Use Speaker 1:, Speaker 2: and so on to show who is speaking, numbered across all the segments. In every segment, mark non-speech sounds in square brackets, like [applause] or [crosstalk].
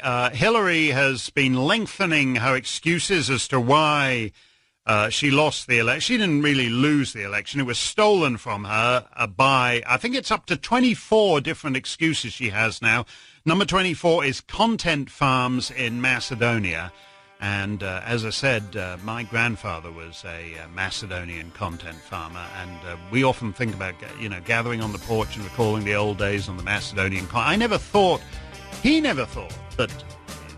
Speaker 1: Uh, Hillary has been lengthening her excuses as to why uh, she lost the election. She didn't really lose the election. It was stolen from her uh, by, I think it's up to 24 different excuses she has now. Number 24 is Content Farms in Macedonia. And uh, as I said, uh, my grandfather was a uh, Macedonian content farmer, and we often think about, you know, gathering on the porch and recalling the old days on the Macedonian. Con- I never thought, he never thought that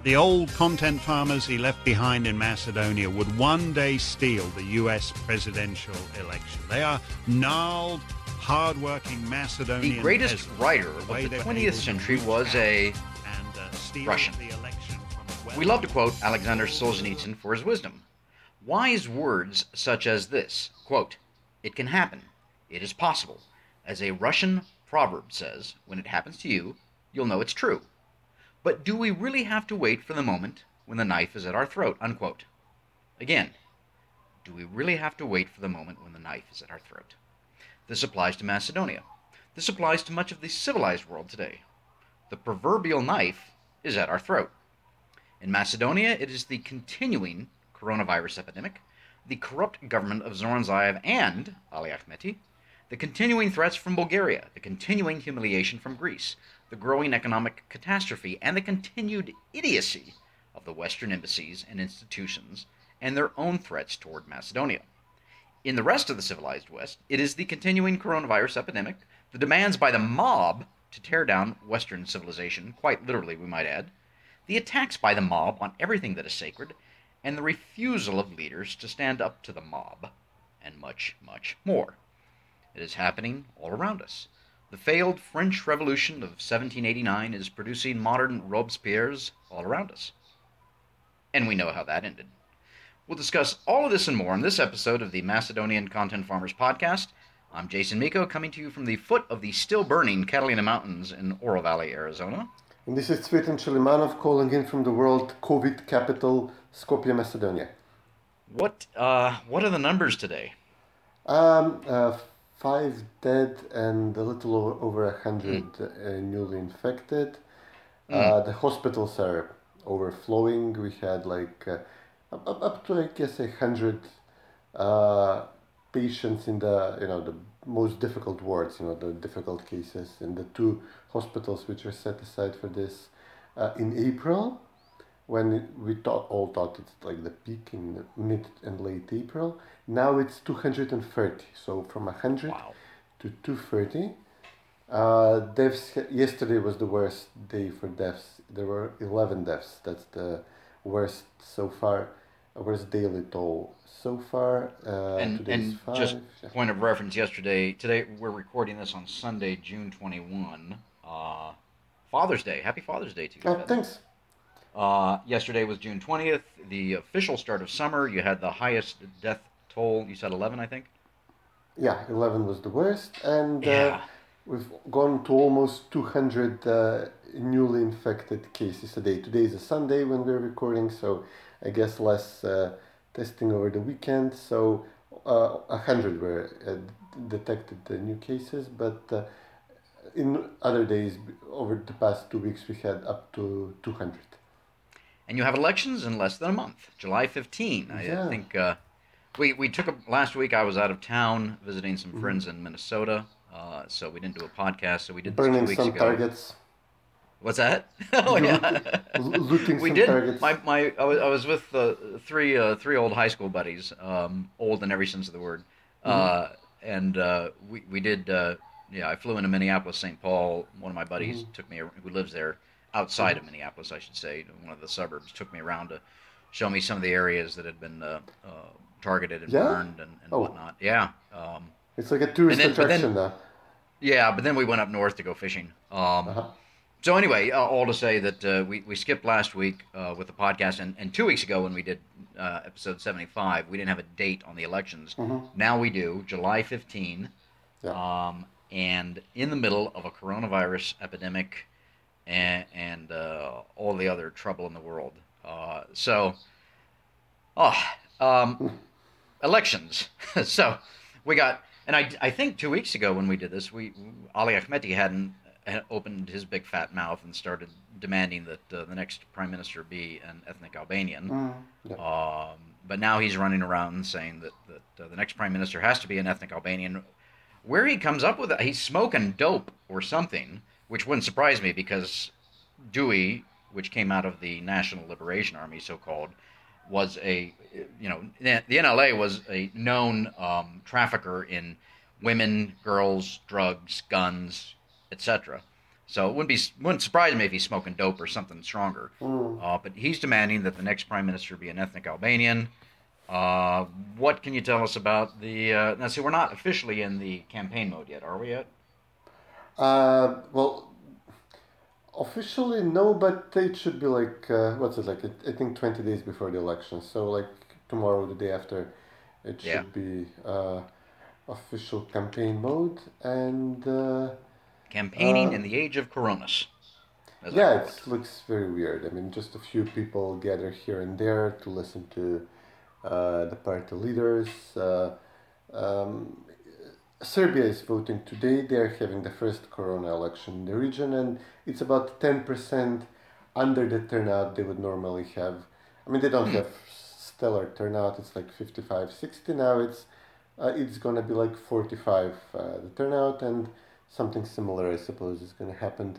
Speaker 1: the old content farmers he left behind in Macedonia would one day steal the U.S. presidential election. They are gnarled, hardworking Macedonian.
Speaker 2: The greatest
Speaker 1: peasants.
Speaker 2: writer of
Speaker 1: way
Speaker 2: the 20th century was a
Speaker 1: and, uh, steal
Speaker 2: Russian.
Speaker 1: the election from a
Speaker 2: We love to quote Alexander Solzhenitsyn for his wisdom. Wise words such as this quote, It can happen. It is possible. As a Russian proverb says, when it happens to you, you'll know it's true. But do we really have to wait for the moment when the knife is at our throat? Unquote. Again, do we really have to wait for the moment when the knife is at our throat? This applies to Macedonia. This applies to much of the civilized world today. The proverbial knife is at our throat. In Macedonia, it is the continuing coronavirus epidemic, the corrupt government of Zoran Zaev and Ali Ahmeti, the continuing threats from Bulgaria, the continuing humiliation from Greece, the growing economic catastrophe, and the continued idiocy of the Western embassies and institutions and their own threats toward Macedonia. In the rest of the civilized West, it is the continuing coronavirus epidemic, the demands by the mob to tear down Western civilization, quite literally, we might add, the attacks by the mob on everything that is sacred, and the refusal of leaders to stand up to the mob, and much, much more. It is happening all around us. The failed French Revolution of 1789 is producing modern Robespierres all around us. And we know how that ended. We'll discuss all of this and more in this episode of the Macedonian Content Farmers Podcast. I'm Jason Miko, coming to you from the foot of the still burning Catalina Mountains in Oro Valley, Arizona.
Speaker 3: And this is Cvetin Chilimanov calling in from the world COVID capital, Skopje, Macedonia.
Speaker 2: What uh, what are the numbers today?
Speaker 3: Um, uh, five dead and a little over, over a hundred uh, newly infected. Uh, the hospitals are overflowing. We had like uh, up, up, up to I guess a hundred uh, patients in the you know the most difficult wards, you know the difficult cases in the two hospitals which are set aside for this. Uh, in April, when we thought all thought it's like the peak in mid and late April. Now it's two hundred and thirty. So from hundred
Speaker 2: Wow.
Speaker 3: to two thirty. Uh, deaths yesterday was the worst day for deaths. There were eleven deaths. That's the worst so far. Worst daily toll so far. Uh,
Speaker 2: and and
Speaker 3: five.
Speaker 2: just
Speaker 3: yeah.
Speaker 2: point of reference yesterday today we're recording this on sunday june 21 uh, father's day happy father's day to you
Speaker 3: Oh, thanks.
Speaker 2: uh, yesterday was june 20th the official start of summer you had the highest death toll you said 11 i think
Speaker 3: Yeah, 11 was the worst, and
Speaker 2: Yeah.
Speaker 3: uh, we've gone to almost 200 uh, newly infected cases a day. Today is a Sunday when we're recording, so I guess less uh, testing over the weekend. So uh, 100 were uh, detected uh, new cases, but uh, in other days over the past two weeks we had up to 200.
Speaker 2: and you have elections in less than a month july 15 i
Speaker 3: Yeah.
Speaker 2: think uh, we, we took a last week i was out of town visiting some
Speaker 3: Mm-hmm.
Speaker 2: friends in minnesota uh, so we didn't do a podcast so we did this two
Speaker 3: Burning
Speaker 2: weeks
Speaker 3: some
Speaker 2: ago
Speaker 3: targets,
Speaker 2: what's that [laughs] oh yeah
Speaker 3: looting
Speaker 2: we
Speaker 3: some
Speaker 2: did.
Speaker 3: targets.
Speaker 2: My, my I was, I was with uh, three uh, three old high school buddies, um, old in every sense of the word, uh, and uh, we we did. Uh, yeah, I flew into Minneapolis, St. Paul. One of my buddies took me, who lives there, outside of Minneapolis, I should say, one of the suburbs, took me around to show me some of the areas that had been targeted and
Speaker 3: Yeah?
Speaker 2: burned and, and
Speaker 3: Oh.
Speaker 2: whatnot. Yeah. Um,
Speaker 3: It's like a tourist
Speaker 2: then-
Speaker 3: attraction now.
Speaker 2: yeah, but then we went up north to go fishing. Um,
Speaker 3: Uh-huh.
Speaker 2: So anyway, uh, all to say that uh, we, we skipped last week uh, with the podcast, and, and two weeks ago when we did uh, episode 75, we didn't have a date on the elections. Now we do, July 15,
Speaker 3: Yeah.
Speaker 2: um, and in the middle of a coronavirus epidemic and, and uh, all the other trouble in the world. Uh, so, oh, um, elections. [laughs] so we got, and I, I think two weeks ago when we did this, we Ali Ahmeti hadn't opened his big fat mouth and started demanding that uh, the next prime minister be an ethnic Albanian.
Speaker 3: Mm, yeah.
Speaker 2: Um, but now he's running around saying that, that uh, the next prime minister has to be an ethnic Albanian. Where he comes up with that, he's smoking dope or something, which wouldn't surprise me because Dewey, which came out of the National Liberation Army, so called, was a, you know, the NLA was a known um, trafficker in women, girls, drugs, guns, etc. So it wouldn't be wouldn't surprise me if he's smoking dope or something stronger.
Speaker 3: Mm.
Speaker 2: Uh, but he's demanding that the next prime minister be an ethnic Albanian. Uh, what can you tell us about the? Uh, now, see, we're not officially in the campaign mode yet, are we yet?
Speaker 3: Uh, well, officially no, but it should be like uh, what's it like? I think twenty days before the election. So like tomorrow, the day after, it
Speaker 2: Yeah.
Speaker 3: should be uh, official campaign mode, and uh,
Speaker 2: Campaigning
Speaker 3: Uh,
Speaker 2: in the age of Coronas.
Speaker 3: yeah, it looks very weird. I mean, just a few people gather here and there to listen to uh, the party leaders. Uh, um, Serbia is voting today. They are having the first corona election in the region, and it's about 10% under the turnout they would normally have. I mean, they don't have stellar turnout, it's like 55 60 now. It's uh, it's gonna be like 45 uh, the turnout, and something similar, I suppose, is gonna happen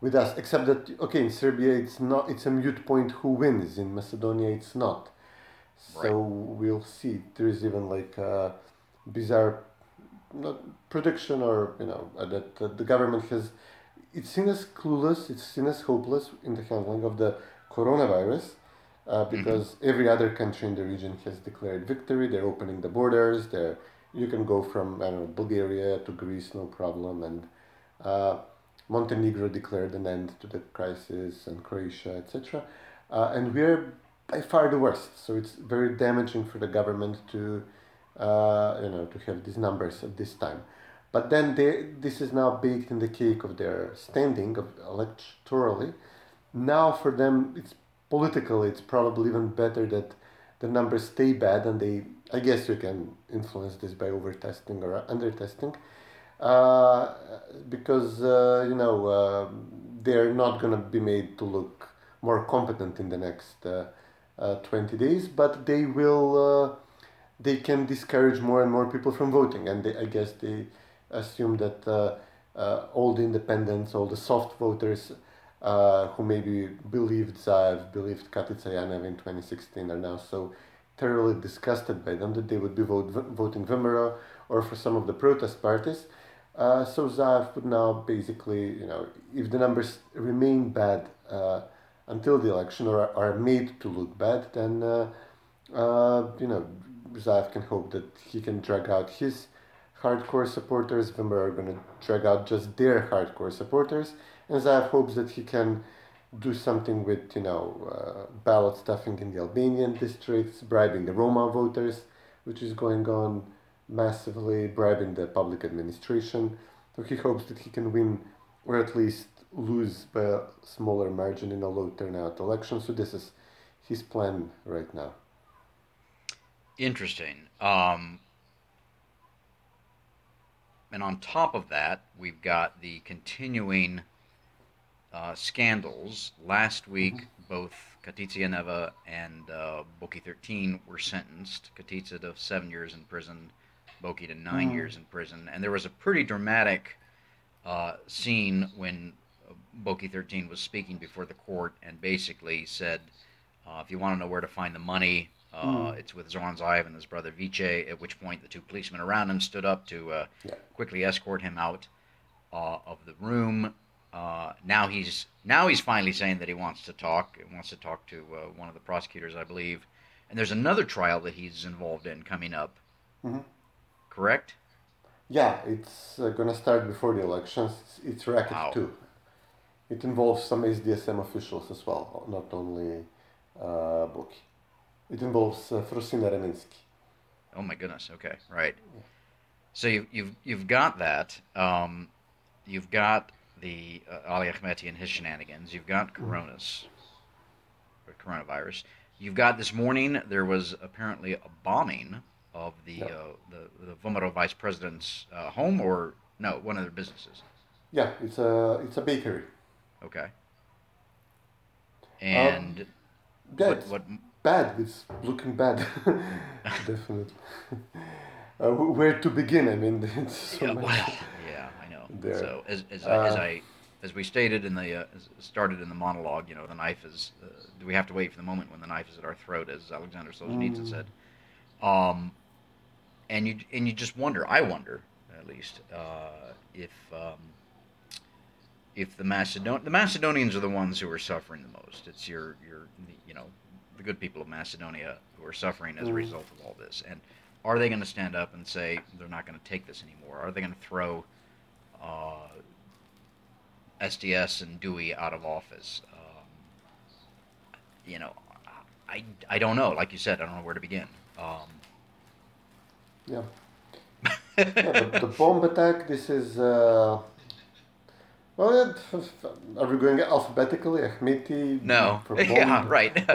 Speaker 3: with us. Except that okay, in Serbia, it's not. It's a mute point who wins. In Macedonia, it's not. So we'll see. There is even like a bizarre prediction or you know uh, that uh, the government has it's seen as clueless it's seen as hopeless in the handling of the coronavirus uh, because every other country in the region has declared victory they're opening the borders they're you can go from I don't know, bulgaria to greece no problem and uh, montenegro declared an end to the crisis and croatia etc uh, and we're by far the worst. So it's very damaging for the government to uh, you know, to have these numbers at this time. But then they, this is now baked in the cake of their standing of electorally. Now for them, it's politically, it's probably even better that the numbers stay bad, and they, I guess, you can influence this by over testing or under testing, uh, because uh, you know uh, they're not going to be made to look more competent in the next uh, uh, 20 days, but they will. They can discourage more and more people from voting, and they, I guess they assume that uh, uh, all the independents, all the soft voters uh, who maybe believed Zaev, believed Katica Janeva in 2016 are now so thoroughly disgusted by them that they would be vote, voting VMRO or for some of the protest parties. Uh, so Zaev would now basically, you know, if the numbers remain bad uh, until the election or are made to look bad, then, uh, you know, Zaev can hope that he can drag out his hardcore supporters. VMRO are going to drag out just their hardcore supporters. And Zaev hopes that he can do something with, you know, uh, ballot stuffing in the Albanian districts, bribing the Roma voters, which is going on massively, bribing the public administration. So he hopes that he can win or at least lose by a smaller margin in a low turnout election. So this is his plan right now.
Speaker 2: Interesting. Um, and on top of that, we've got the continuing uh, scandals. Last week, both Katica Janeva and uh, Boki 13 were sentenced. Katica to seven years in prison, Boki to nine
Speaker 3: Mm.
Speaker 2: years in prison. And there was a pretty dramatic uh, scene when uh, Boki 13 was speaking before the court and basically said, uh, if you want to know where to find the money, uh,
Speaker 3: Mm.
Speaker 2: it's with Zoran Zaev and his brother Vice. At which point, the two policemen around him stood up to uh,
Speaker 3: Yeah.
Speaker 2: quickly escort him out uh, of the room. Uh, now he's now he's finally saying that he wants to talk. He wants to talk to uh, one of the prosecutors, I believe. And there's another trial that he's involved in coming up.
Speaker 3: Mhm.
Speaker 2: Correct?
Speaker 3: Yeah, it's uh, gonna start before the elections. It's, it's racket
Speaker 2: Wow.
Speaker 3: too. It involves some SDSM officials as well, not only uh. It involves uh, Frosina Remenski.
Speaker 2: Oh my goodness. Okay, right. So you've you've you've got that. Um, you've got the uh, Ali Ahmeti and his shenanigans. You've got Coronas, or coronavirus. You've got this morning. There was apparently a bombing of the
Speaker 3: Yeah.
Speaker 2: uh, the the VMRO vice president's uh, home, or no, one of their businesses.
Speaker 3: Yeah, it's a it's a bakery.
Speaker 2: Okay. And
Speaker 3: Yeah,
Speaker 2: what, what?
Speaker 3: Bad. It's looking bad. [laughs] Definitely. [laughs] Uh, where to begin? I mean, [laughs] it's so
Speaker 2: Yeah,
Speaker 3: much.
Speaker 2: well, yeah, I know.
Speaker 3: There.
Speaker 2: So as as, I, as
Speaker 3: Uh,
Speaker 2: I as we stated in the uh, started in the monologue, you know, the knife is. Uh, do we have to wait for the moment when the knife is at our throat, as Alexander Solzhenitsyn
Speaker 3: Mm.
Speaker 2: said? Um, and you and you just wonder. I wonder, at least, uh, if um, if the Macedon the Macedonians are the ones who are suffering the most. It's your your you know the good people of Macedonia who are suffering as a
Speaker 3: Mm.
Speaker 2: result of all this. And are they going to stand up and say they're not going to take this anymore? Are they going to throw uh, SDS and Dewey out of office? Um, you know, I, I don't know. Like you said, I don't know where to begin. Um,
Speaker 3: Yeah. [laughs] yeah the, the bomb attack. This is. Uh, well, yeah, are we going alphabetically? Ahmeti.
Speaker 2: no. [laughs] Yeah, right. [laughs]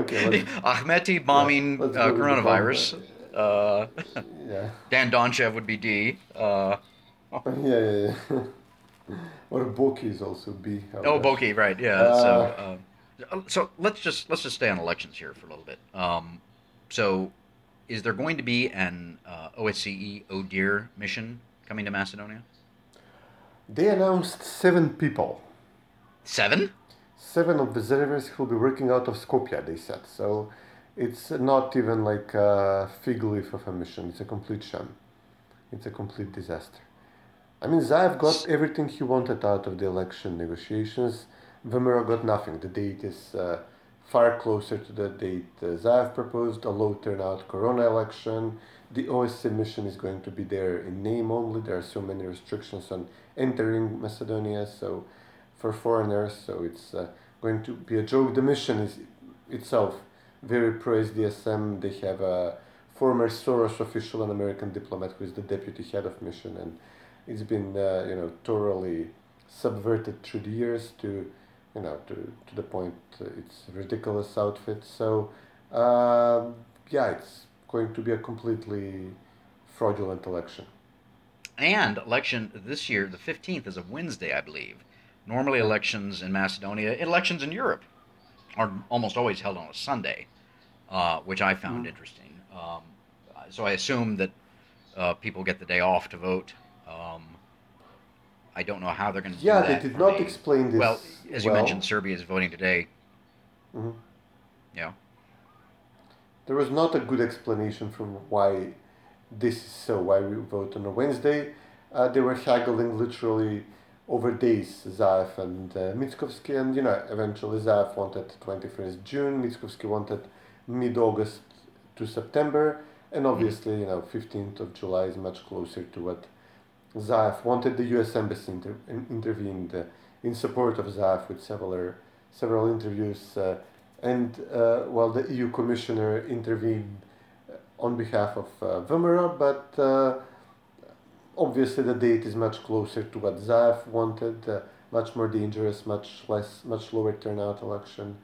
Speaker 3: Okay, [laughs]
Speaker 2: Ahmeti bombing
Speaker 3: let's
Speaker 2: uh, coronavirus. Uh,
Speaker 3: Yeah.
Speaker 2: Dan Donchev would be D. Uh,
Speaker 3: Yeah, yeah, yeah. or Boki is also B.
Speaker 2: Oh, Boki, right? Yeah.
Speaker 3: Uh,
Speaker 2: so, um, so let's just let's just stay on elections here for a little bit. Um, so, is there going to be an uh, OSCE ODIHR mission coming to Macedonia?
Speaker 3: They announced seven people.
Speaker 2: Seven?
Speaker 3: Seven observers who will be working out of Skopje, they said. So it's not even like a fig leaf of a mission. It's a complete sham. It's a complete disaster. I mean, Zaev got everything he wanted out of the election negotiations. VMRO got nothing. The date is uh, far closer to the date uh, Zaev proposed, a low turnout corona election. The OSCE mission is going to be there in name only. There are so many restrictions on entering Macedonia, so for foreigners, so it's uh, going to be a joke. The mission is itself very pro SDSM. They have a former Soros official, an American diplomat, who is the deputy head of mission, and it's been uh, you know thoroughly subverted through the years to you know to, to the point uh, it's ridiculous outfit. So um yeah, it's going to be a completely fraudulent election.
Speaker 2: And election this year, the fifteenth, is a Wednesday, I believe. Normally, elections in Macedonia, elections in Europe, are almost always held on a Sunday, uh, which I found
Speaker 3: Mm.
Speaker 2: interesting. Um, so I assume that uh, people get the day off to vote. Um, I don't know how they're going to
Speaker 3: Yeah, they did not explain this.
Speaker 2: Well, as you
Speaker 3: well.
Speaker 2: mentioned, Serbia is voting today.
Speaker 3: Mhm.
Speaker 2: Yeah.
Speaker 3: There was not a good explanation from why this is so, why we vote on a Wednesday. Uh, they were haggling literally over days, Zaev and uh, Mickoski, and you know, eventually Zaev wanted 21st June, Mickoski wanted mid August to September, and obviously, you know, 15th of July is much closer to what Zaev wanted. The US Embassy inter- in- intervened uh, in support of Zaev with several, several interviews. Uh, and uh, while the EU Commissioner intervened uh, on behalf of uh, VMRO, but uh, obviously the date is much closer to what Zaev wanted, uh, much more dangerous, much less, much lower turnout election.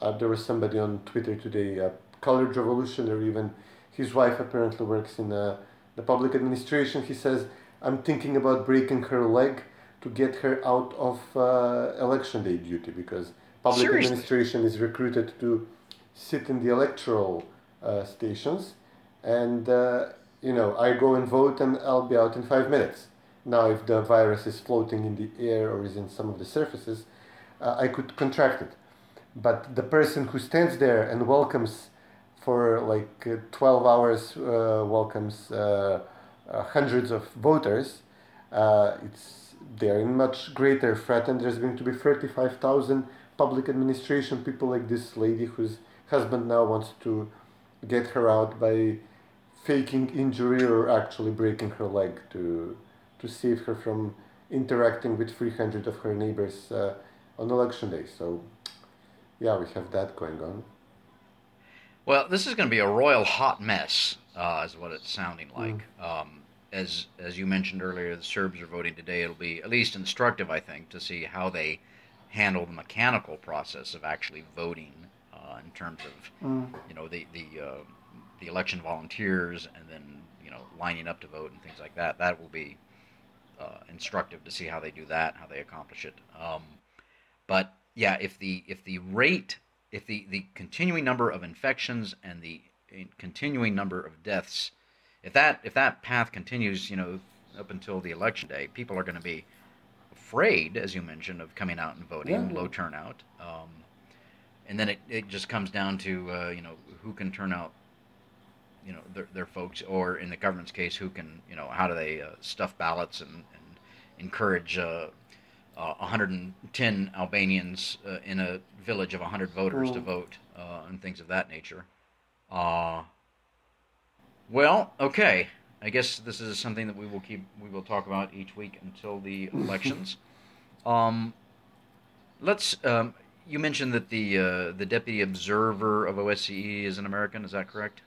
Speaker 3: Uh, there was somebody on Twitter today, a colored revolutionary, even his wife apparently works in uh, the public administration. He says, I'm thinking about breaking her leg to get her out of uh, election day duty because public
Speaker 2: Seriously?
Speaker 3: administration is recruited to sit in the electoral uh, stations. And uh, you know i go and vote and i'll be out in five minutes. Now if the virus is floating in the air or is in some of the surfaces uh, i could contract it. But the person who stands there and welcomes for like uh, 12 hours uh, welcomes uh, uh, hundreds of voters uh, it's they're in much greater threat and there's going to be 35,000 public administration people like this lady whose husband now wants to get her out by faking injury or actually breaking her leg to to save her from interacting with 300 of her neighbors uh, on election day so yeah we have that going on
Speaker 2: Well, this is going to be a royal hot mess, uh, is what it's sounding like. Um, as as you mentioned earlier, the Serbs are voting today. It'll be at least instructive, I think, to see how they handle the mechanical process of actually voting uh, in terms of you know the the uh, the election volunteers and then you know lining up to vote and things like that. That will be uh, instructive to see how they do that, how they accomplish it. Um, but yeah, if the if the rate, if the the continuing number of infections and the continuing number of deaths, if that if that path continues, you know, up until the election day, people are going to be afraid, as you mentioned, of coming out and voting, yeah. low turnout. Um, and then it, it just comes down to uh, you know who can turn out you know their, their folks or in the government's case who can you know how do they uh, stuff ballots and, and encourage uh, uh, 110 Albanians uh, in a village of 100 voters to vote uh, and things of that nature. Uh, well, okay. I guess this is something that we will keep we will talk about each week until the [laughs] elections. um, let's. Um, you mentioned that the uh, the deputy observer of OSCE is an American. Is that correct?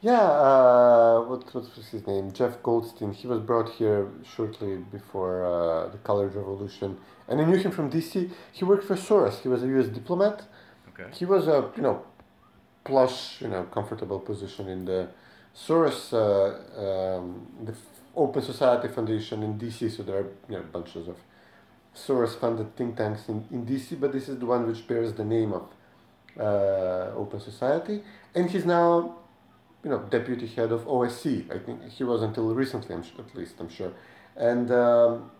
Speaker 3: Yeah. Uh, what, what was his name? Jeff Goldstein. He was brought here shortly before uh, the Colored Revolution, and I knew him from DC. He worked for Soros. He was a U.S. diplomat.
Speaker 2: Okay.
Speaker 3: He was a you know plush, you know, comfortable position in the Soros, uh, um, the Open Society Foundation in DC. So there are you know bunches of Soros-funded think tanks in, in DC, but this is the one which bears the name of uh, Open Society, and he's now, you know, deputy head of OSCE. I think he was until recently, at least I'm sure, and um,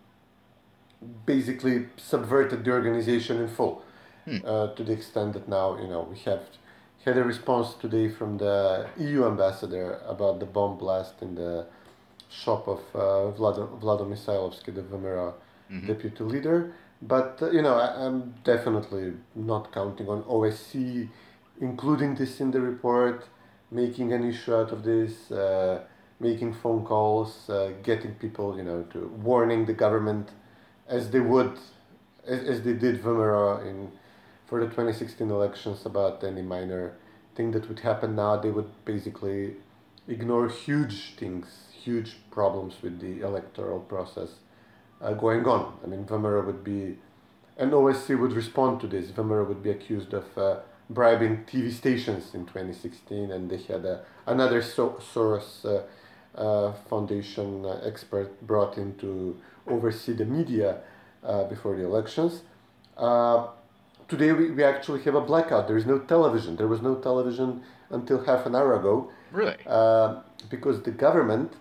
Speaker 3: basically subverted the organization in full, hmm. uh, to the extent that now you know we have had a response today from the EU ambassador about the bomb blast in the shop of uh, Vlad- Vlado Misajlovski, the VMRO mm-hmm. deputy leader. But uh, you know, I, am definitely not counting on OSCE including this in the report, making an issue out of this, uh, making phone calls, uh, getting people, you know, to warning the government, as they would, as, as they did VMRO in for the 2016 elections about any minor thing that would happen now. They would basically ignore huge things, huge problems with the electoral process uh, going on. I mean, VMRO would be, and OSCE would respond to this. VMRO would be accused of uh, bribing TV stations in 2016, and they had uh, another so- Soros uh, uh, Foundation uh, expert brought in to oversee the media before the elections. Today, we, we actually have a blackout. There is no television. There was no television until half an hour ago.
Speaker 2: Really?
Speaker 3: because the government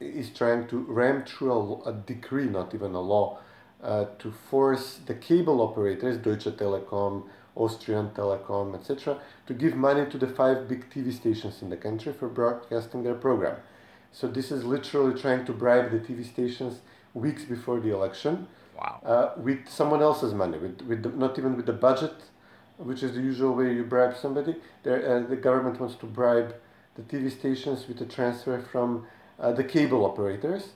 Speaker 3: is trying to ram through a, a decree, not even a law, uh, to force the cable operators, Deutsche Telekom, Austrian Telekom, etc., to give money to the five big TV stations in the country for broadcasting their program. So this is literally trying to bribe the TV stations weeks before the election.
Speaker 2: Wow.
Speaker 3: Uh, with someone else's money, with, with the, not even with the budget, which is the usual way you bribe somebody. Uh, the government wants to bribe the TV stations with a transfer from uh, the cable operators,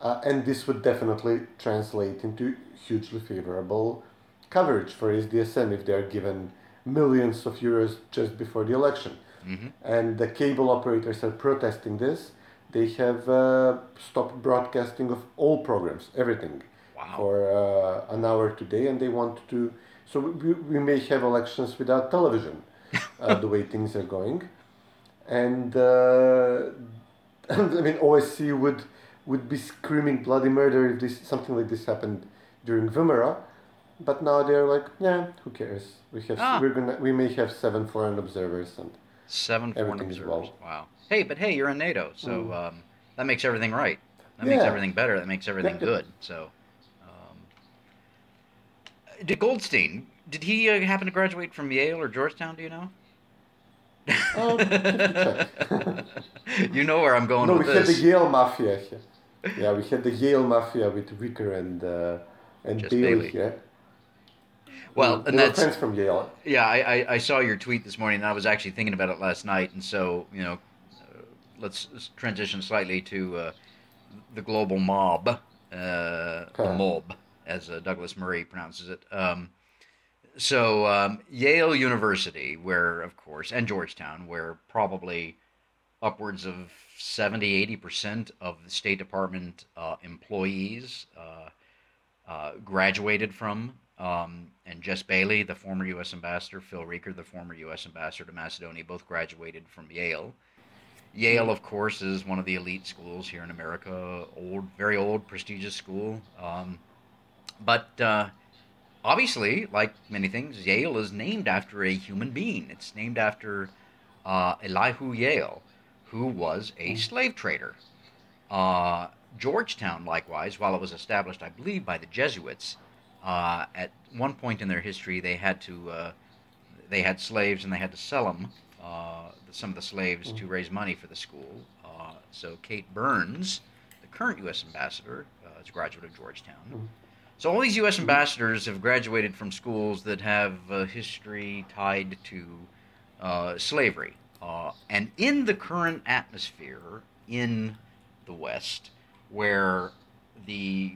Speaker 3: uh, and this would definitely translate into hugely favorable coverage for SDSM if they are given millions of euros just before the election. Mm-hmm. And the cable operators are protesting this. They have uh, stopped broadcasting of all programs, everything,
Speaker 2: wow.
Speaker 3: for uh, an hour today, and they want to. So we, we may have elections without television, [laughs] uh, the way things are going, and uh, [laughs] I mean, OSCE would would be screaming bloody murder if this something like this happened during VMRO, but now they're like, yeah, who cares? We have ah. we're gonna we may have seven foreign observers and
Speaker 2: seven foreign observers. Well. Wow. Hey, but hey, you're in NATO, so mm. um, that makes everything right. That yeah. makes everything better. That makes everything yeah. good. So, did Goldstein? Did he uh, happen to graduate from Yale or Georgetown? Do you know?
Speaker 3: Oh, [laughs]
Speaker 2: you know where I'm going with this.
Speaker 3: no,
Speaker 2: with
Speaker 3: we
Speaker 2: this.
Speaker 3: had the Yale Mafia here. Yeah, we had the Yale Mafia with Reeker and uh, and Bailey, Bailey here.
Speaker 2: Well,
Speaker 3: and
Speaker 2: that's
Speaker 3: friends from Yale.
Speaker 2: Yeah, I, I, I, saw your tweet this morning, and I was actually thinking about it last night. And so, you know, uh, let's, let's, transition slightly to uh, the global mob, uh, the mob, as uh, Douglas Murray pronounces it. Um, so um, Yale University, where of course, and Georgetown, where probably upwards of 70, 80% of the State Department uh, employees uh, uh, graduated from. Um, and Jess Bailey, the former U.S. ambassador, Phil Reeker, the former U.S. ambassador to Macedonia, both graduated from Yale. Yale, of course, is one of the elite schools here in America. Old, very old, prestigious school. Um, but uh, obviously, like many things, Yale is named after a human being. It's named after uh, Elihu Yale, who was a slave trader. Uh, Georgetown, likewise, while it was established, I believe, by the Jesuits, uh, at one point in their history, they had to uh, they had slaves and they had to sell them, uh, some of the slaves, to raise money for the school. Uh, so Kate Burns, the current U.S. ambassador, uh, is a graduate of Georgetown. So all these U.S. ambassadors have graduated from schools that have a history tied to uh, slavery. Uh, and in the current atmosphere in the West, where the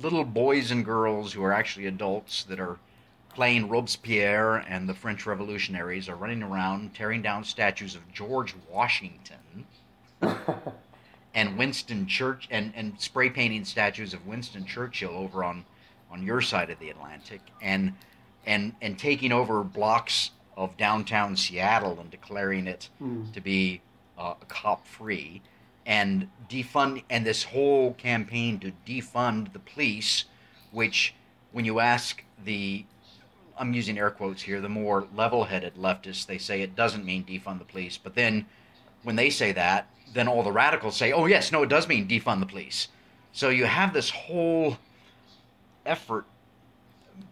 Speaker 2: little boys and girls who are actually adults that are playing Robespierre and the French revolutionaries are running around tearing down statues of George Washington [laughs] and Winston Church and, and spray painting statues of Winston Churchill over on, on your side of the Atlantic and and and taking over blocks of downtown Seattle and declaring it to be uh, cop free and defund and this whole campaign to defund the police which when you ask the I'm using air quotes here the more level-headed leftists they say it doesn't mean defund the police but then when they say that then all the radicals say oh yes no it does mean defund the police so you have this whole effort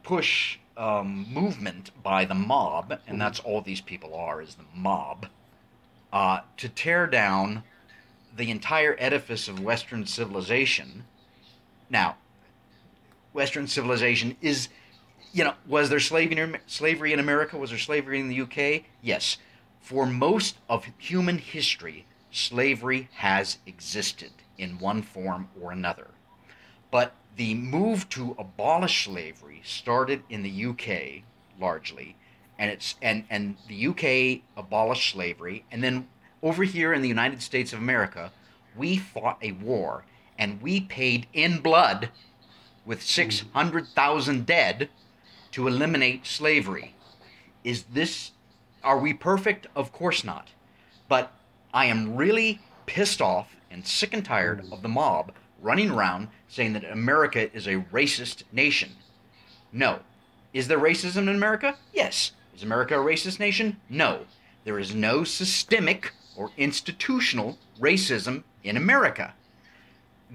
Speaker 2: push um, movement by the mob, and that's all these people are is the mob, uh, to tear down the entire edifice of Western civilization. Now, Western civilization is, you know, was there slavery in, slavery in America? Was there slavery in the UK? Yes. For most of human history, slavery has existed in one form or another. But the move to abolish slavery started in the UK largely, and it's and and the UK abolished slavery, and then over here in the United States of America, we fought a war and we paid in blood with hmm. 600,000 dead to eliminate slavery. Is this are we perfect? Of course not. But I am really pissed off and sick and tired of the mob running around saying that America is a racist nation. No. Is there racism in America? Yes. Is America a racist nation? No. There is no systemic or institutional racism in America.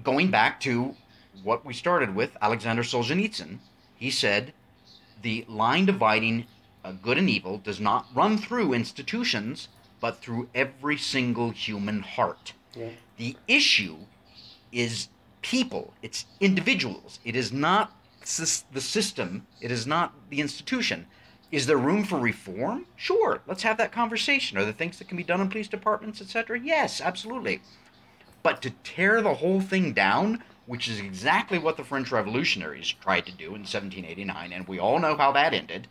Speaker 2: Going back to what we started with, Alexander Solzhenitsyn, he said the line dividing good and evil does not run through institutions, but through every single human heart.
Speaker 3: Yeah.
Speaker 2: The issue is people, it's individuals. It is not the system, it is not the institution. Is there room for reform? Sure, let's have that conversation. Are there things that can be done in police departments, etc.? Yes, absolutely. But to tear the whole thing down, which is exactly what the French revolutionaries tried to do in 1789, and we all know how that ended,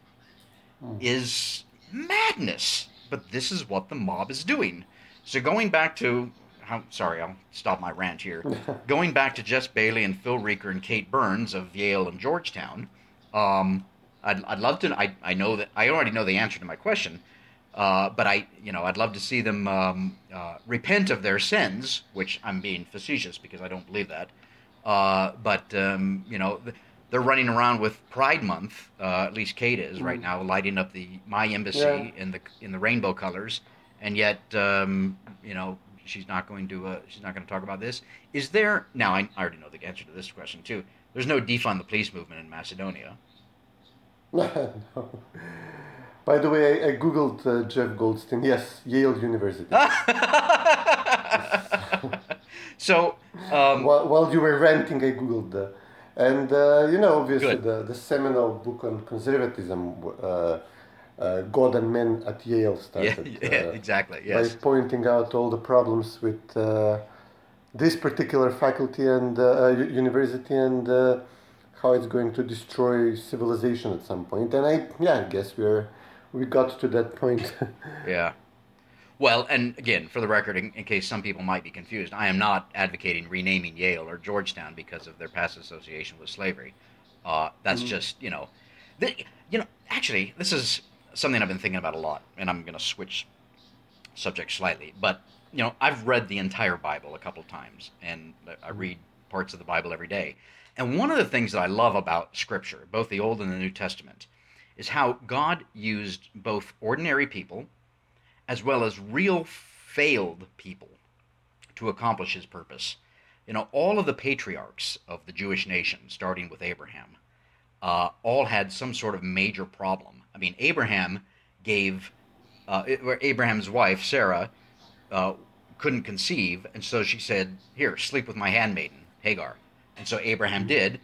Speaker 2: hmm. is madness. But this is what the mob is doing. So going back to how sorry, I'll stop my rant here. [laughs] going back to Jess Bailey and Phil Reeker and Kate Burns of Yale and Georgetown, um, I'd, I'd love to. I, I know that I already know the answer to my question, uh, but I you know I'd love to see them um, uh, repent of their sins, which I'm being facetious because I don't believe that. Uh, but um, you know they're running around with Pride Month. Uh, at least Kate is right now, lighting up the my embassy
Speaker 3: Yeah.
Speaker 2: in the in the rainbow colors, and yet um, you know she's not going to uh, she's not going to talk about this. Is there now? I, I already know the answer to this question too. There's no defund the police movement in Macedonia. [laughs]
Speaker 3: no. By the way, I, I googled uh, Jeff Goldstein. Yes, Yale University. [laughs] [laughs]
Speaker 2: so um,
Speaker 3: while, while you were ranting, I googled the, and uh, you know, obviously
Speaker 2: Good.
Speaker 3: the, the seminal book on conservatism, uh, uh, God and Men at Yale started. [laughs]
Speaker 2: yeah,
Speaker 3: uh,
Speaker 2: exactly.
Speaker 3: by pointing out all the problems with uh, this particular faculty and uh, university and uh, how it's going to destroy civilization at some point. And I, yeah, I guess we're we got to that point. [laughs]
Speaker 2: Yeah. Well, and again, for the record, in, in case some people might be confused, I am not advocating renaming Yale or Georgetown because of their past association with slavery. Uh, that's just you know, the, you know. Actually, this is something I've been thinking about a lot, and I'm going to switch subject slightly. But you know, I've read the entire Bible a couple times, and I read parts of the Bible every day. And one of the things that I love about Scripture, both the Old and the New Testament, is how God used both ordinary people as well as real failed people to accomplish his purpose. You know, all of the patriarchs of the Jewish nation, starting with Abraham, uh, all had some sort of major problem. I mean, Abraham gave uh, Abraham's wife Sarah uh, couldn't conceive, and so she said, "Here, sleep with my handmaiden Hagar." And so Abraham did,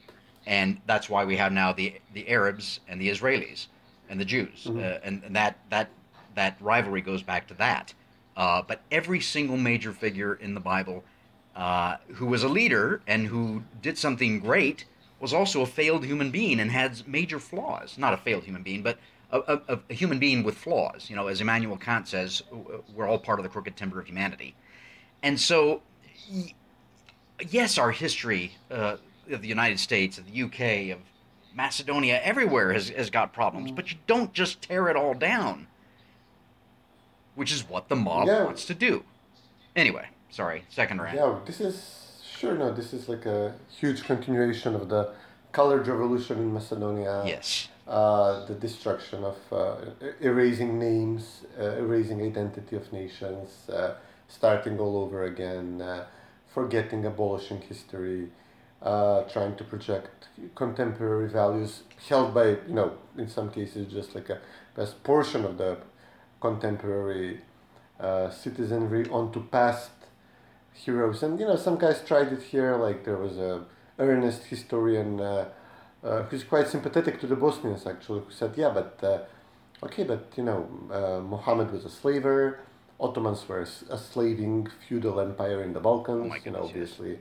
Speaker 2: and that's why we have now the the Arabs and the Israelis and the Jews, mm-hmm. uh, and, and that that that rivalry goes back to that. Uh, but every single major figure in the Bible uh, who was a leader and who did something great was also a failed human being and had major flaws. Not a failed human being, but a, a, a, human being with flaws. You know, as Immanuel Kant says, we're all part of the crooked timber of humanity. And so, yes, our history uh, of the United States, of the UK, of Macedonia, everywhere has, has got problems, but you don't just tear it all down, which is what the mob yeah. wants to do. Anyway, sorry, second round.
Speaker 3: Yeah, this is sure no, this is like a huge continuation of the colored revolution in Macedonia.
Speaker 2: Yes.
Speaker 3: Uh, the destruction of uh, erasing names, uh, erasing identity of nations, uh, starting all over again, uh, forgetting, abolishing history, uh, trying to project contemporary values held by, you know, in some cases just like a best portion of the contemporary uh, citizenry onto past heroes. And, you know, some guys tried it here, like there was a earnest historian uh, uh, who's quite sympathetic to the Bosnians, actually, who said, yeah, but, uh, okay, but, you know, uh, Muhammad was a slaver, Ottomans were a slaving feudal empire in the Balkans, oh and obviously... Yes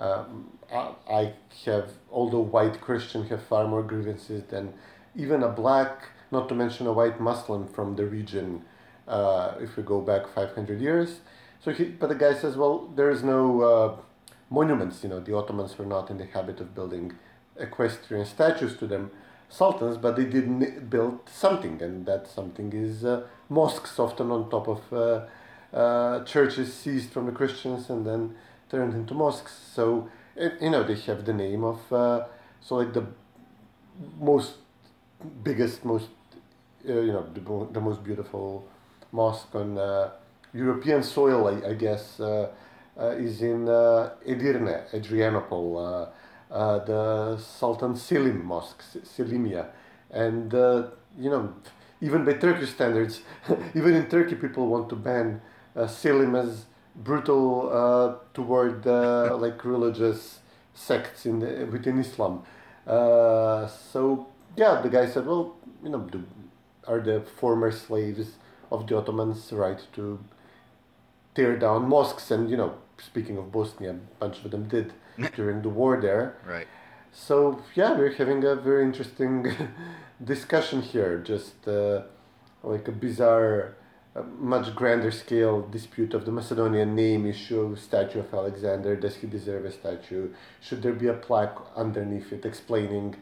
Speaker 3: um, I have, although white Christian have far more grievances than even a black, not to mention a white Muslim from the region, uh, if we go back 500 years. So he, but the guy says, well, there is no uh, monuments, you know, the Ottomans were not in the habit of building equestrian statues to them sultans, but they did build something, and that something is uh, mosques, often on top of uh, uh, churches seized from the Christians and then turned into mosques. So it, you know they have the name of uh, so like the most biggest, most you know the, the most beautiful mosque on uh, European soil, I, I guess, uh, uh, is in uh, Edirne, Adrianople, the Sultan Selim Mosque, Selimiye. and you know even by Turkish standards, [laughs] even in Turkey, people want to ban Selim as brutal uh, toward uh, [laughs] like religious sects in the, within Islam. Uh, so yeah, the guy said, well, you know, the, are the former slaves of the Ottomans right to tear down mosques? And you know, speaking of Bosnia, a bunch of them did [laughs] during the war there.
Speaker 2: Right.
Speaker 3: So yeah, we're having a very interesting [laughs] discussion here. Just uh, like a bizarre a much grander scale dispute of the Macedonian name issue, statue of Alexander, does he deserve a statue? Should there be a plaque underneath it explaining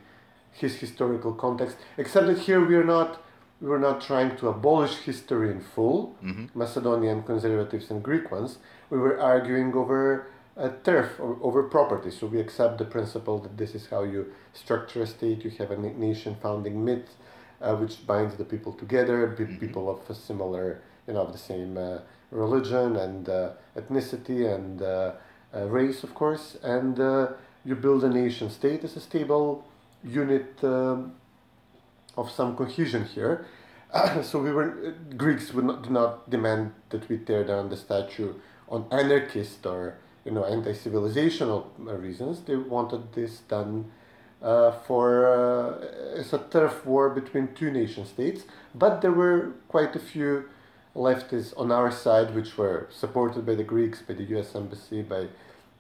Speaker 3: his historical context? Except that here we are not we were not trying to abolish history in full, mm-hmm. Macedonian conservatives and Greek ones. We were arguing over a turf or over property. So we accept the principle that this is how you structure a state. You have a nation founding myth uh, which binds the people together, mm-hmm. people of a similar, you know, of the same uh, religion and uh, ethnicity and uh, uh, race, of course, and uh, you build a nation state as a stable unit um, of some cohesion here. [clears throat] so we were Greeks would not, do not demand that we tear down the statue on anarchist or you know anti-civilizational reasons. They wanted this done uh, for uh, it's a turf war between two nation states, but there were quite a few leftists on our side which were supported by the Greeks, by the U.S. embassy, by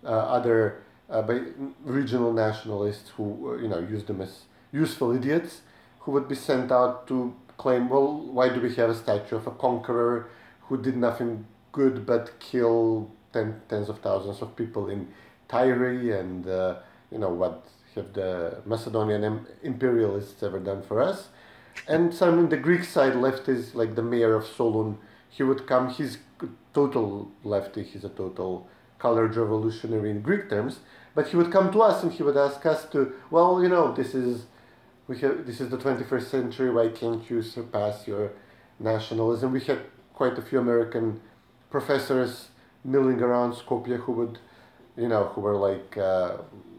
Speaker 3: uh, other uh, by regional nationalists who you know used them as useful idiots who would be sent out to claim, well, why do we have a statue of a conqueror who did nothing good but kill ten, tens of thousands of people in Tyre and uh, you know what have the Macedonian imperialists ever done for us. And some in the Greek side left is like the mayor of Solun he would come. He's total lefty. He's a total colored revolutionary in Greek terms. But he would come to us and he would ask us to, well, you know, this is we have this is the 21st century. Why can't you surpass your nationalism? We had quite a few American professors milling around Skopje who would, you know, who were like uh,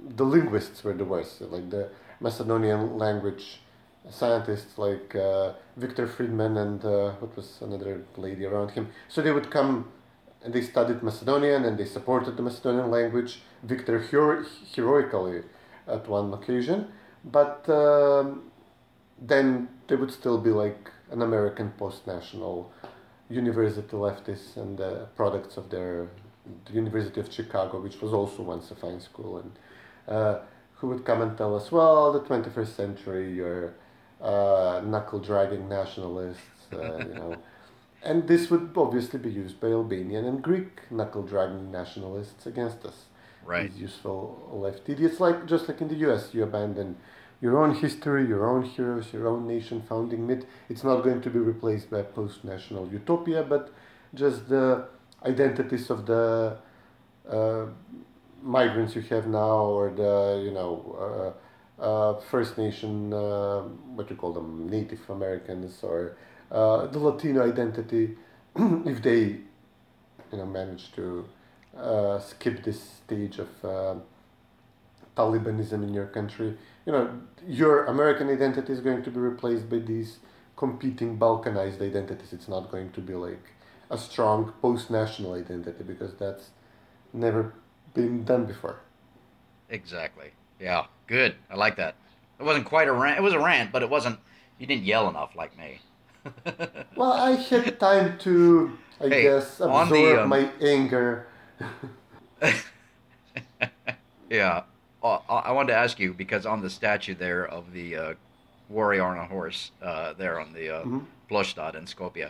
Speaker 3: the linguists were the worst, like the Macedonian language scientists like uh, Victor Friedman and uh, what was another lady around him. So they would come and they studied Macedonian and they supported the Macedonian language. Victor hero- heroically at one occasion, but um, then they would still be like an American post-national university leftists and the products of their the University of Chicago, which was also once a fine school, and uh, who would come and tell us, well, the 21st century, you're uh, knuckle dragging nationalists, uh, you [laughs] know. And this would obviously be used by Albanian and Greek knuckle dragging nationalists against us.
Speaker 2: Right.
Speaker 3: These useful left It's like just like in the U.S., you abandon your own history, your own heroes, your own nation founding myth. It's not going to be replaced by post-national utopia, but just the identities of the uh, migrants you have now, or the you know uh, uh, First Nation, uh, what you call them, Native Americans, or uh, the Latino identity, [clears throat] if they you know manage to uh, skip this stage of uh, Talibanism in your country, you know your American identity is going to be replaced by these competing Balkanized identities. It's not going to be like a strong post-national identity because that's never been done before.
Speaker 2: Exactly. Yeah. Good. I like that. It wasn't quite a rant. It was a rant, but it wasn't. You didn't yell enough like me. [laughs]
Speaker 3: Well, I had time to, I
Speaker 2: Hey,
Speaker 3: guess, absorb
Speaker 2: the, um,
Speaker 3: my anger. [laughs]
Speaker 2: Yeah. Uh, I I wanted to ask you because on the statue there of the uh, warrior on a horse uh, there on the uh,
Speaker 3: Mhm.
Speaker 2: Plostad in Skopje,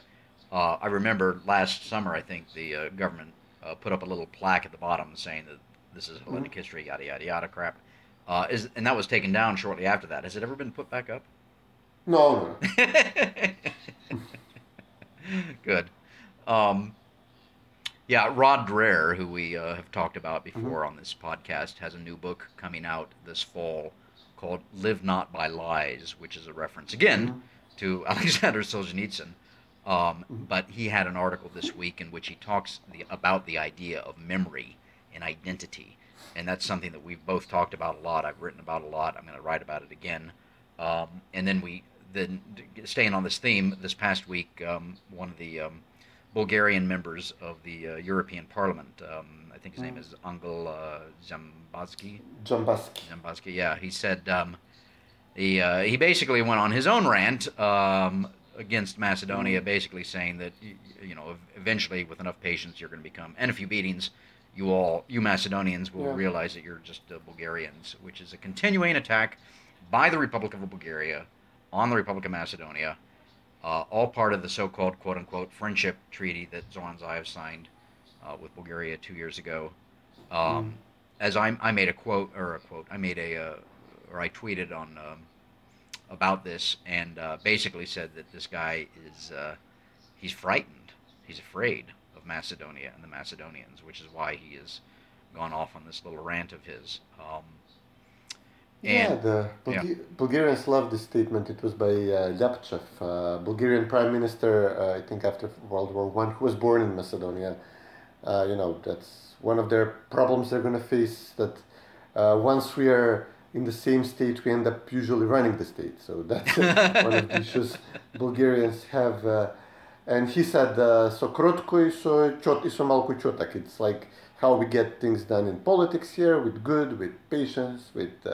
Speaker 2: uh, I remember last summer I think the uh, government uh, put up a little plaque at the bottom saying that this is Hellenic history, yada yada yada crap. Uh, is and that was taken down shortly after that. Has it ever been put back up?
Speaker 3: No, no. [laughs]
Speaker 2: Good. Um, yeah, Rod Dreher, who we uh, have talked about before on this podcast, has a new book coming out this fall called "Live Not by Lies," which is a reference again to [laughs] Alexander Solzhenitsyn. Um, but he had an article this week in which he talks the, about the idea of memory and identity, and that's something that we've both talked about a lot. I've written about a lot. I'm going to write about it again. Um, and then we then staying on this theme, this past week, um, one of the um, Bulgarian members of the uh, European Parliament, um, I think his name is Angel uh, Zambazki,
Speaker 3: Jambaski.
Speaker 2: Zambazki, yeah, he said um, he uh, he basically went on his own rant um, against Macedonia, basically saying that y- you know eventually with enough patience you're going to become and a few beatings, you all you Macedonians will
Speaker 3: Yeah.
Speaker 2: realize that you're just uh, Bulgarians, which is a continuing attack by the Republic of Bulgaria on the Republic of Macedonia, uh, all part of the so-called quote-unquote friendship treaty that Zoran Zaev signed uh, with Bulgaria two years ago. Um, As I, I made a quote or a quote, I made a uh, or I tweeted on um, about this and uh, basically said that this guy is uh, he's frightened, he's afraid of Macedonia and the Macedonians, which is why he has gone off on this little rant of his. Um, and, yeah,
Speaker 3: the Bulga- yeah. Bulgarians love this statement. It was by uh, Lyapchev, uh, Bulgarian prime minister, uh, I think after World War One, who was born in Macedonia. Uh, you know, that's one of their problems they're going to face. That uh, once we are in the same state, we end up usually running the state. So that's uh, [laughs] one of the issues Bulgarians have. Uh, and he said, "Sokrotko i so chotak." It's like how we get things done in politics here with good, with patience, with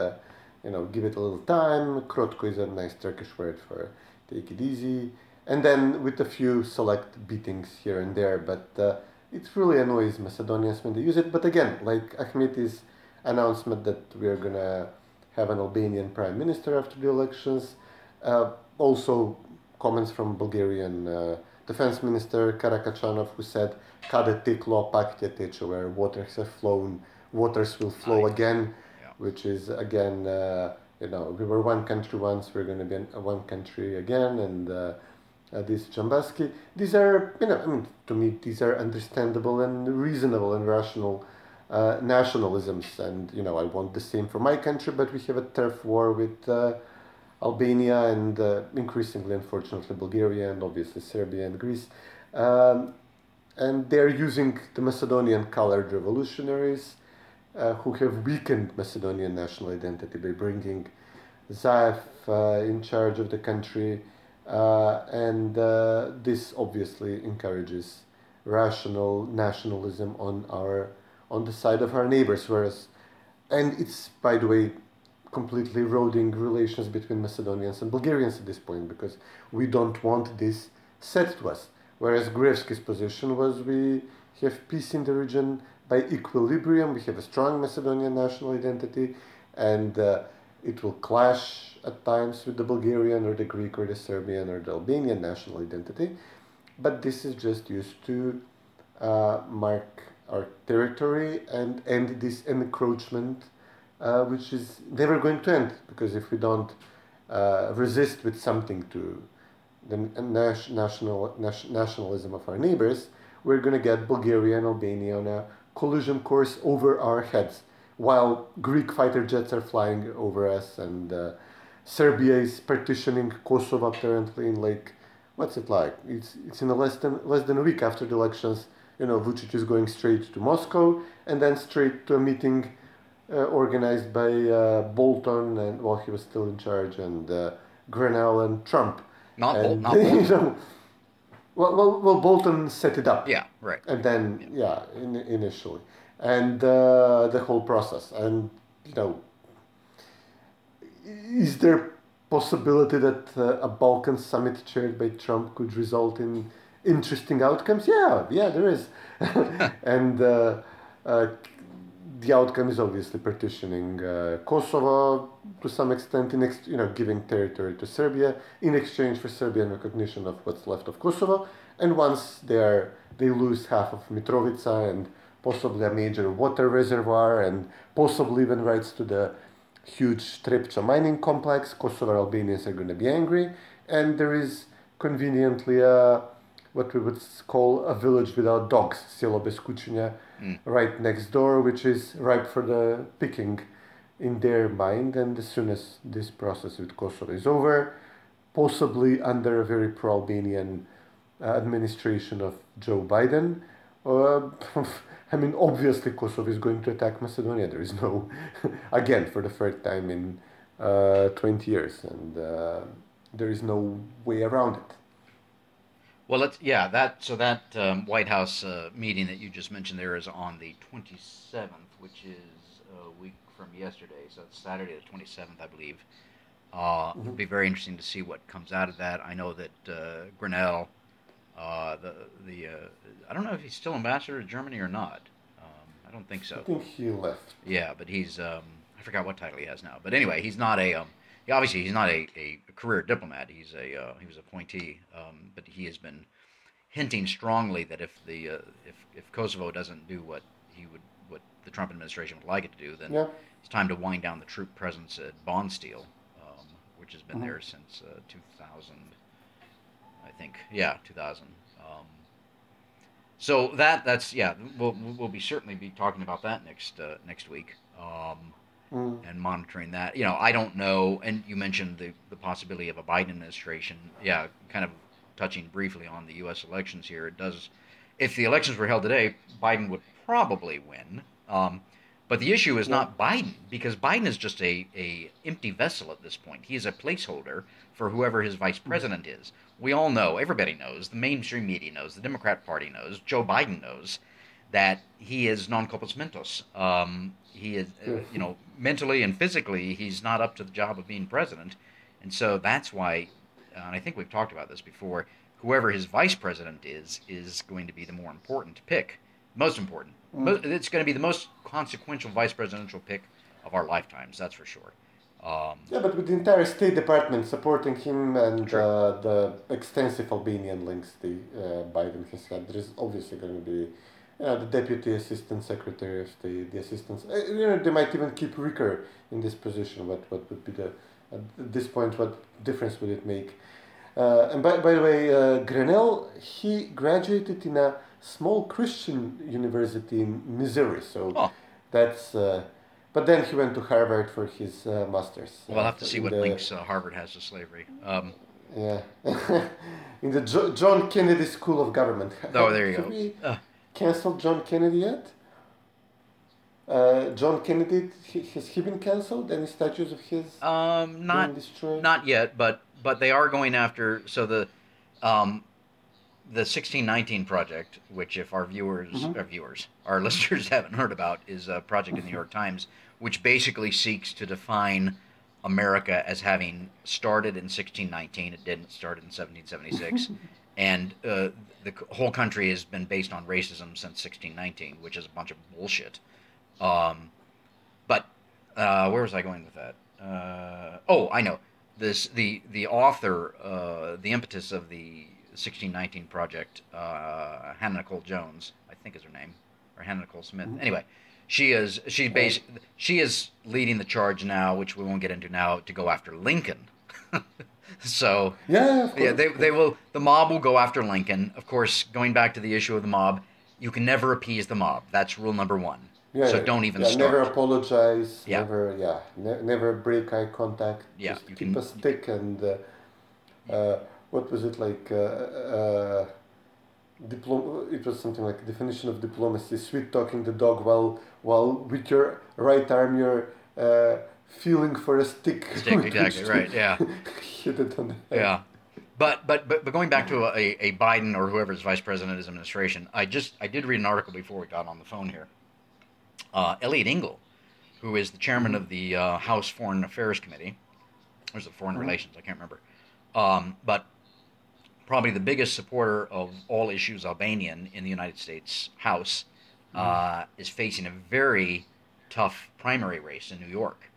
Speaker 3: you know, give it a little time. Krotko is a nice Turkish word for take it easy. And then with a few select beatings here and there. But uh, it really annoys Macedonians when they use it. But again, like Ahmeti's announcement that we're going to have an Albanian prime minister after the elections, uh, also comments from Bulgarian uh, defense minister Karakachanov who said Kada teklo pakte where waters have flown, waters will flow again. Which is again, uh, you know, we were one country once, we're going to be an- one country again, and uh, uh, this Jambaski. These are, you know, I mean, to me, these are understandable and reasonable and rational uh, nationalisms. And, you know, I want the same for my country, but we have a turf war with uh, Albania and uh, increasingly, unfortunately, Bulgaria and obviously Serbia and Greece. Um, and they're using the Macedonian colored revolutionaries uh, who have weakened Macedonian national identity by bringing Zaev uh, in charge of the country. Uh, and uh, this obviously encourages rational nationalism on our on the side of our neighbors whereas and it's by the way completely eroding relations between Macedonians and Bulgarians at this point because we don't want this said to us whereas Gruevski's position was we have peace in the region by equilibrium we have a strong Macedonian national identity and uh, it will clash at times with the Bulgarian or the Greek or the Serbian or the Albanian national identity, but this is just used to uh, mark our territory and end this encroachment, uh, which is never going to end because if we don't uh, resist with something to the national nationalism of our neighbors, we're going to get Bulgaria and Albania on a collision course over our heads while Greek fighter jets are flying over us and uh, Serbia is partitioning Kosovo apparently in like what's it like? It's it's in a less than less than a week after the elections. You know, Vucic is going straight to Moscow and then straight to a meeting uh, organized by uh, Bolton and while well, he was still in charge and uh, Grenell and Trump.
Speaker 2: Not, and, Bol- not Bolton. [laughs] You know,
Speaker 3: well, well, well, Bolton set it up.
Speaker 2: Yeah, right.
Speaker 3: And then, yeah, yeah in, initially and uh, the whole process. And you know, is there possibility that uh, a Balkan summit chaired by Trump could result in interesting outcomes? Yeah, yeah, there is, [laughs] [laughs] and. Uh, uh, the outcome is obviously partitioning uh, Kosovo to some extent, in ex- you know, giving territory to Serbia in exchange for Serbian recognition of what's left of Kosovo. And once they are, they lose half of Mitrovica and possibly a major water reservoir, and possibly even rights to the huge Trepča mining complex. Kosovo Albanians are going to be angry, and there is conveniently a what we would call a village without dogs, Selo Beskućenje, mm. right next door, which is ripe for the picking in their mind. And as soon as this process with Kosovo is over, possibly under a very pro-Albanian uh, administration of Joe Biden, uh, [laughs] I mean, obviously Kosovo is going to attack Macedonia. There is no, [laughs] again, for the third time in uh, 20 years, and uh, there is no way around it.
Speaker 2: Well, let's yeah that so that um, White House uh, meeting that you just mentioned there is on the 27th, which is a week from yesterday. So it's Saturday the 27th, I believe. Uh, mm-hmm. It'll be very interesting to see what comes out of that. I know that uh, Grenell uh, the the uh, I don't know if he's still ambassador to Germany or not. Um, I don't think so.
Speaker 3: I think he left.
Speaker 2: Yeah, but he's um, I forgot what title he has now. But anyway, he's not a um, he, obviously he's not a, a career diplomat. He's a uh, he was appointee, um, but he has been hinting strongly that if the uh, if if Kosovo doesn't do what he would what the Trump administration would like it to do, then yeah. it's time to wind down the troop presence at Bondsteel, um, which has been mm-hmm. there since uh, 2000 think. Yeah, 2000. Um, so that that's yeah, we'll we'll be certainly be talking about that next uh, next week. Mm. And monitoring that, you know, I don't know. And you mentioned the the possibility of a Biden administration. Yeah, kind of touching briefly on the U.S. elections here. It does, if the elections were held today, Biden would probably win. Um, but the issue is not Biden because Biden is just a, a empty vessel at this point. He is a placeholder for whoever his vice mm. president is we all know, everybody knows, the mainstream media knows, the Democrat Party knows, Joe Biden knows that he is non compos mentis. Um, he is, uh, you know, mentally and physically, he's not up to the job of being president. And so that's why, uh, and I think we've talked about this before, whoever his vice president is, is going to be the more important pick. Most important. Mm. It's going to be the most consequential vice presidential pick of our lifetimes, that's for sure. Um,
Speaker 3: yeah, but with the entire State Department supporting him and uh, the extensive Albanian links the uh, Biden has had, there is obviously going to be uh, the Deputy Assistant Secretary of State, the assistants. Uh, you know, they might even keep Reeker in this position. What what would be the at this point? What difference would it make? Uh, and by, by the way, uh, Grenell, he graduated in a small Christian university in Missouri. So
Speaker 2: Oh.
Speaker 3: that's. Uh, but then he went to Harvard for his uh, master's.
Speaker 2: We'll have to see what
Speaker 3: the-
Speaker 2: links uh, Harvard has to slavery. Um,
Speaker 3: Yeah. [laughs] in the jo- John Kennedy School of Government.
Speaker 2: Oh, there you [laughs] go.
Speaker 3: we. Canceled John Kennedy yet? Uh, John Kennedy, he, has he been cancelled? Any statues of his
Speaker 2: um,
Speaker 3: been
Speaker 2: not
Speaker 3: destroyed?
Speaker 2: not yet, but but they are going after. So the um, the sixteen nineteen project, which if our viewers,
Speaker 3: Mhm.
Speaker 2: our viewers, our [laughs] listeners haven't heard about, is a project in the New York Times, which basically seeks to define America as having started in sixteen nineteen. It didn't start in seventeen seventy six, [laughs] and uh, the whole country has been based on racism since sixteen nineteen, which is a bunch of bullshit. Um, but uh, where was I going with that? Uh, oh, I know. This the the author, uh, the impetus of the 1619 project, uh, Hannah Nicole Jones, I think is her name, or Hannah Nicole Smith. Anyway, she is she bas- she is leading the charge now, which we won't get into now, to go after Lincoln. [laughs] [laughs] so
Speaker 3: Yeah,
Speaker 2: yeah, they, they will. The mob will go after Lincoln. Of course, going back to the issue of the mob, you can never appease the mob. That's rule number one.
Speaker 3: Yeah,
Speaker 2: so don't even
Speaker 3: yeah,
Speaker 2: start.
Speaker 3: Never apologize.
Speaker 2: Yeah.
Speaker 3: Never, yeah, ne- never break eye contact.
Speaker 2: Yeah,
Speaker 3: just
Speaker 2: you
Speaker 3: keep
Speaker 2: can-
Speaker 3: a stick and uh, uh, what was it like? Uh, uh, diplom- It was something like definition of diplomacy: sweet talking the dog while while with your right arm you're uh, feeling for a stick.
Speaker 2: Stick, [laughs] exactly, right, yeah. [laughs]
Speaker 3: Hit it on the head.
Speaker 2: Yeah. But, but but but going back to a, a Biden or whoever's vice president of his administration, I just I did read an article before we got on the phone here. Uh, Eliot Engel, who is the chairman of the uh, House Foreign Affairs Committee, or is it Foreign
Speaker 3: Mhm.
Speaker 2: Relations? I can't remember. Um, but probably the biggest supporter of all issues Albanian in the United States House, uh, is facing a very tough primary race in New York.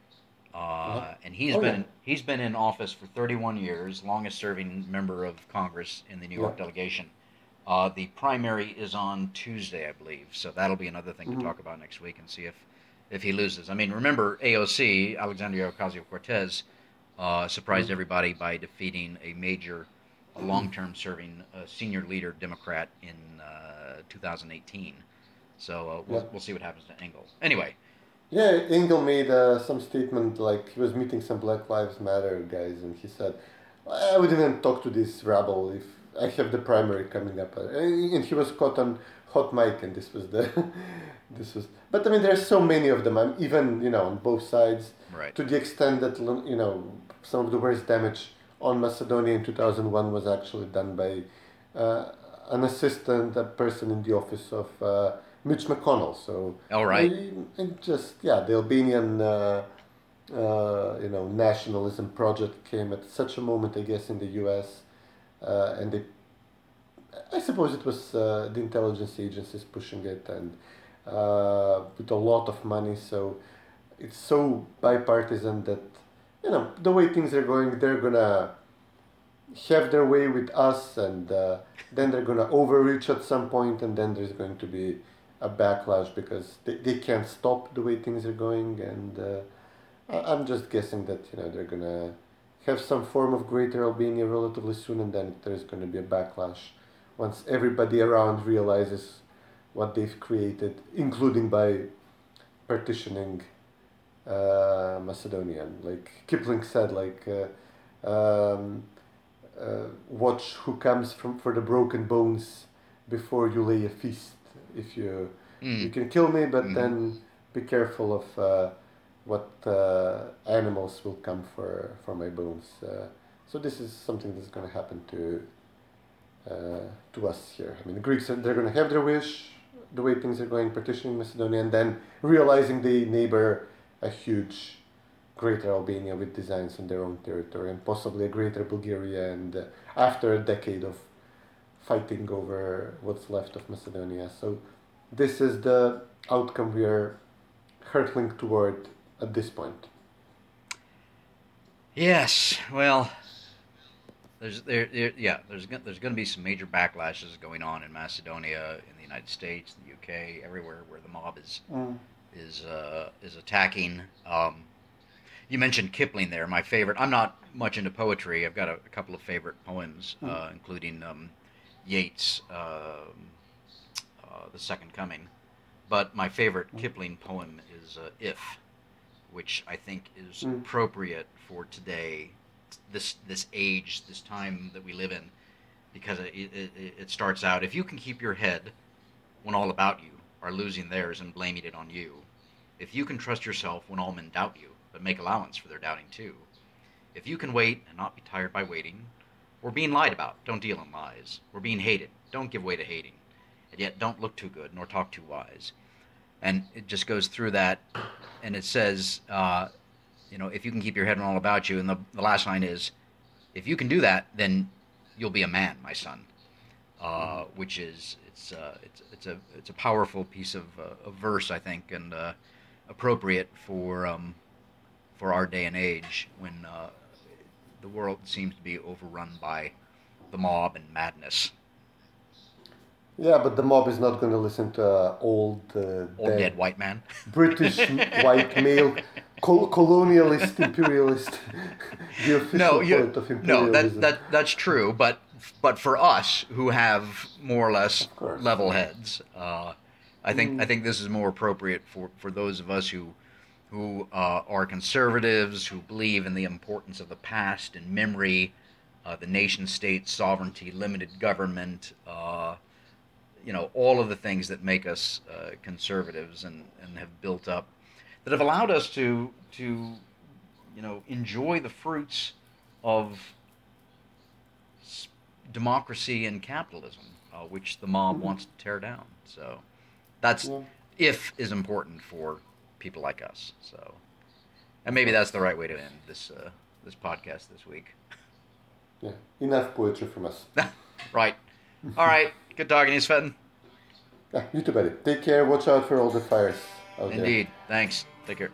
Speaker 2: Uh, and he's
Speaker 3: Oh,
Speaker 2: been
Speaker 3: yeah.
Speaker 2: he's been in office for 31 years, longest serving member of Congress in the New York
Speaker 3: Yeah.
Speaker 2: delegation. Uh, the primary is on Tuesday, I believe, so that'll be another thing
Speaker 3: Mhm.
Speaker 2: to talk about next week and see if if he loses. I mean, remember AOC Alexandria Ocasio Cortez uh, surprised
Speaker 3: Mhm.
Speaker 2: everybody by defeating a major, a long-term serving uh, senior leader Democrat in uh, 2018. So uh, we'll,
Speaker 3: Yeah.
Speaker 2: we'll see what happens to Engel. Anyway,
Speaker 3: Yeah, Engel made uh, some statement like he was meeting some Black Lives Matter guys, and he said, "I wouldn't even talk to this rabble if I have the primary coming up." Uh, And he was caught on hot mic, and this was the, [laughs] this was. But I mean, there's so many of them. I'm even you know on both sides
Speaker 2: right.
Speaker 3: to the extent that you know some of the worst damage on Macedonia in 2001 was actually done by uh, an assistant, a person in the office of uh, Mitch McConnell. So
Speaker 2: All right.
Speaker 3: It just yeah, the Albanian uh, uh, you know nationalism project came at such a moment, I guess, in the U.S. Uh, and they, I suppose it was uh, the intelligence agencies pushing it and uh, with a lot of money. So it's so bipartisan that you know the way things are going, they're gonna have their way with us, and uh, then they're gonna overreach at some point, and then there's going to be a backlash because they, they can't stop the way things are going, and uh, I'm just guessing that you know they're gonna have some form of Greater Albania relatively soon, and then there's gonna be a backlash once everybody around realizes what they've created, including by partitioning uh, Macedonia. Like Kipling said, like uh, um, uh, watch who comes from for the broken bones before you lay a feast. If you you
Speaker 2: Mm.
Speaker 3: can kill me, but
Speaker 2: Mhm.
Speaker 3: then be careful of uh, what uh, animals will come for for my bones. Uh, so this is something that's going to happen to uh, to us here. I mean, the Greeks are, they're going to have their wish, the way things are going, partitioning Macedonia, and then realizing they neighbor a huge greater Albania with designs on their own territory, and possibly a greater Bulgaria. And uh, after a decade of fighting over what's left of Macedonia, so this is the outcome we are hurtling toward at this point.
Speaker 2: Yes. Well, there's there, there yeah there's there's going to be some major backlashes going on in Macedonia, in the United States, the UK, everywhere where the mob is is uh, is attacking. Um, You mentioned Kipling there, my favorite. I'm not much into poetry. I've got a, a couple of favorite poems,
Speaker 3: Hmm.
Speaker 2: uh, including um, Yeats' uh, uh, The Second Coming. But my favorite
Speaker 3: Hmm.
Speaker 2: Kipling poem is uh, If, which I think is
Speaker 3: Mm.
Speaker 2: appropriate for today, this this age, this time that we live in, because it, it- it starts out if you can keep your head when all about you are losing theirs and blaming it on you, if you can trust yourself when all men doubt you, but make allowance for their doubting too, if you can wait and not be tired by waiting, we're being lied about, don't deal in lies. We're being hated, don't give way to hating. And yet don't look too good nor talk too wise. And it just goes through that, and it says, uh, you know, if you can keep your head when all about you, and the, the last line is, if you can do that, then you'll be a man, my son. Uh, which is it's uh, it's it's a it's a powerful piece of, uh, of verse, I think, and uh, appropriate for um, for our day and age when uh, the world seems to be overrun by the mob and madness.
Speaker 3: Yeah, but the mob is not going to listen to uh, old, uh,
Speaker 2: Old
Speaker 3: dead
Speaker 2: dead white man. [laughs]
Speaker 3: British white male col- colonialist imperialist. [laughs] the official
Speaker 2: no,
Speaker 3: point
Speaker 2: you,
Speaker 3: of
Speaker 2: no,
Speaker 3: imperialism.
Speaker 2: that that that's true. But but for us who have more or less level heads, uh, I think I think this is more appropriate for, for those of us who who uh, are conservatives who believe in the importance of the past and memory, uh, the nation state sovereignty, limited government. Uh, you know all of the things that make us uh, conservatives and, and have built up that have allowed us to to you know enjoy the fruits of democracy and capitalism, uh, which the mob wants to tear down. So that's if is important for people like us. So and maybe that's the right way to end this uh, this podcast this week.
Speaker 3: Yeah, enough poetry from us. [laughs]
Speaker 2: right. All right. Good talking to you, Sven.
Speaker 3: Yeah, you too, buddy. Take care. Watch out for all the fires out there.
Speaker 2: Indeed. Thanks. Take care.